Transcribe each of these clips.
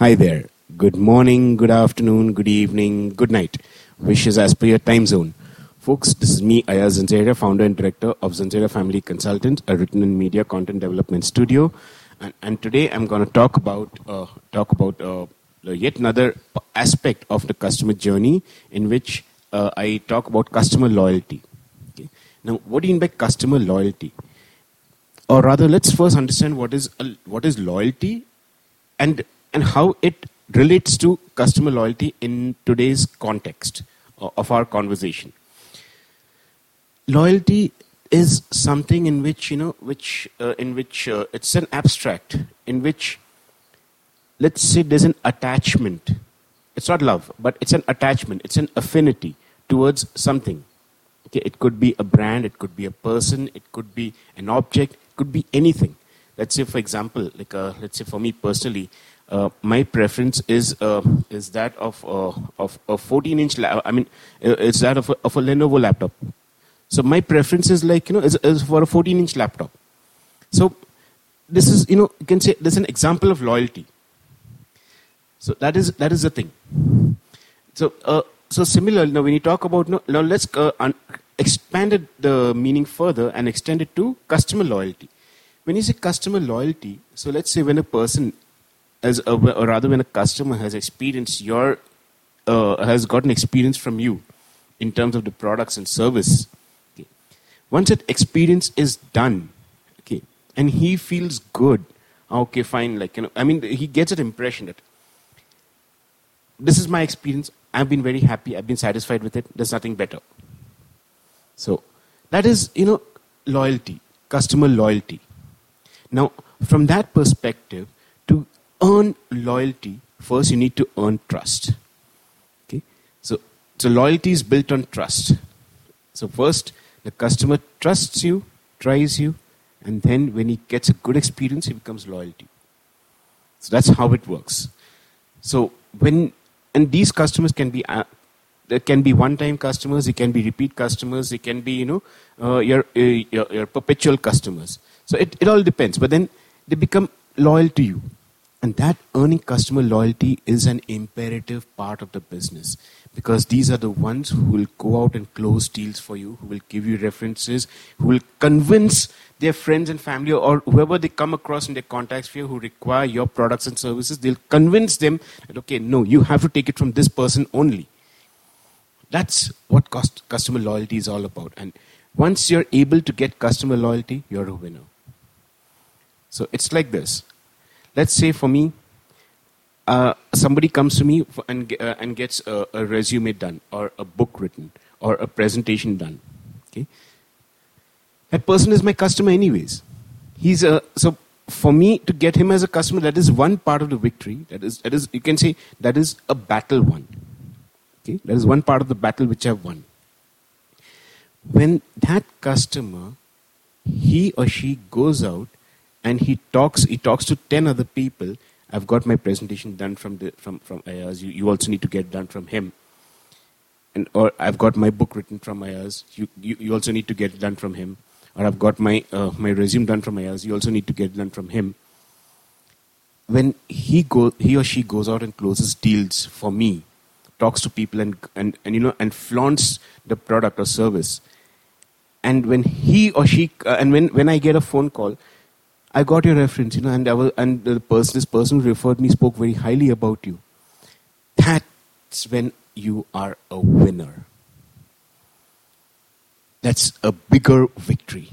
Hi there. Good morning, good afternoon, good evening, good night. Wishes as per your time zone. Folks, this is me, Ayaz Zanzeria, founder and director of Zanzeria Family Consultants, a written and media content development studio. And, and today I'm going to talk about uh, talk about uh, yet another aspect of the customer journey in which uh, I talk about customer loyalty. Okay? Now, what do you mean by customer loyalty? Or rather, let's first understand what is what is loyalty, and and how it relates to customer loyalty in today's context of our conversation. Loyalty is something in which you know, which uh, in which uh, it's an abstract, in which let's say there's an attachment. It's not love, but it's an attachment. It's an affinity towards something. Okay, it could be a brand, it could be a person, it could be an object, it could be anything. Let's say, for example, like uh, let's say for me personally, uh, my preference is uh, is that of uh, of a 14 inch. I mean, uh, it's that of a, of a Lenovo laptop. So my preference is like you know is, is for a 14 inch laptop. So this is you know you can say there's an example of loyalty. So that is that is the thing. So uh, so similar now when you talk about now, now let's un- expand it, the meaning further and extend it to customer loyalty. When you say customer loyalty, so let's say when a person as a, or rather when a customer has experienced your uh, has gotten experience from you in terms of the products and service okay. once that experience is done okay and he feels good okay fine like you know i mean he gets an impression that this is my experience i've been very happy i've been satisfied with it there's nothing better so that is you know loyalty customer loyalty now from that perspective to earn loyalty, first you need to earn trust. Okay? So, so loyalty is built on trust. So first, the customer trusts you, tries you, and then when he gets a good experience, he becomes loyalty. So that's how it works. So when and these customers can be uh, there can be one-time customers, they can be repeat customers, they can be you know uh, your, uh, your, your perpetual customers. So it, it all depends. But then they become loyal to you. And that earning customer loyalty is an imperative part of the business because these are the ones who will go out and close deals for you, who will give you references, who will convince their friends and family or whoever they come across in their contacts for you who require your products and services. They'll convince them that, okay, no, you have to take it from this person only. That's what cost, customer loyalty is all about. And once you're able to get customer loyalty, you're a winner. So it's like this let's say for me, uh, somebody comes to me and, uh, and gets a, a, resume done, or a book written, or a presentation done. Okay, that person is my customer, anyways. He's a so for me to get him as a customer. That is one part of the victory. That is that is you can say that is a battle won. Okay, that is one part of the battle which I've won. When that customer, he or she goes out and he talks he talks to 10 other people. I've got my presentation done from the from from ayaz. You, you also need to get done from him. And or i've got my book written from ayaz. You, you, you also need to get done from him. Or i've got my uh, my resume done from ayaz. You also need to get done from him. When he go he or she goes out and closes deals for me talks to people and and, and you know and flaunts the product or service. And when he or she uh, and when when i get a phone call I got your reference, you know, and I was, and the person, this person who referred me spoke very highly about you. That's when you are a winner. That's a bigger victory.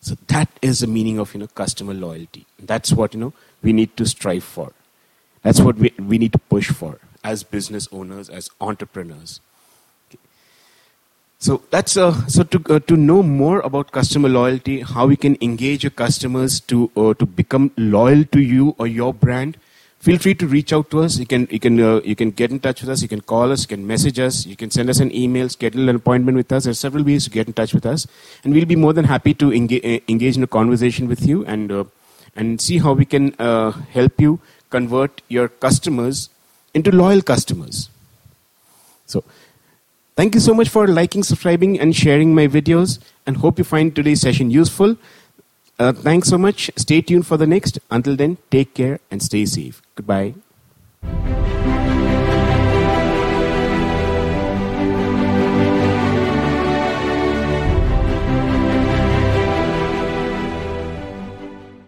So that is the meaning of you know customer loyalty. That's what you know we need to strive for. That's what we, we need to push for as business owners, as entrepreneurs. So that's uh, so to uh, to know more about customer loyalty, how we can engage your customers to uh, to become loyal to you or your brand. Feel free to reach out to us. You can you can uh, you can get in touch with us. You can call us. You can message us. You can send us an email. Schedule an appointment with us. There's several ways to get in touch with us, and we'll be more than happy to engage, uh, engage in a conversation with you and uh, and see how we can help you convert your customers into loyal customers. So. Thank you so much for liking, subscribing, and sharing my videos, and hope you find today's session useful. Uh, thanks so much. Stay tuned for the next. Until then, take care and stay safe. Goodbye.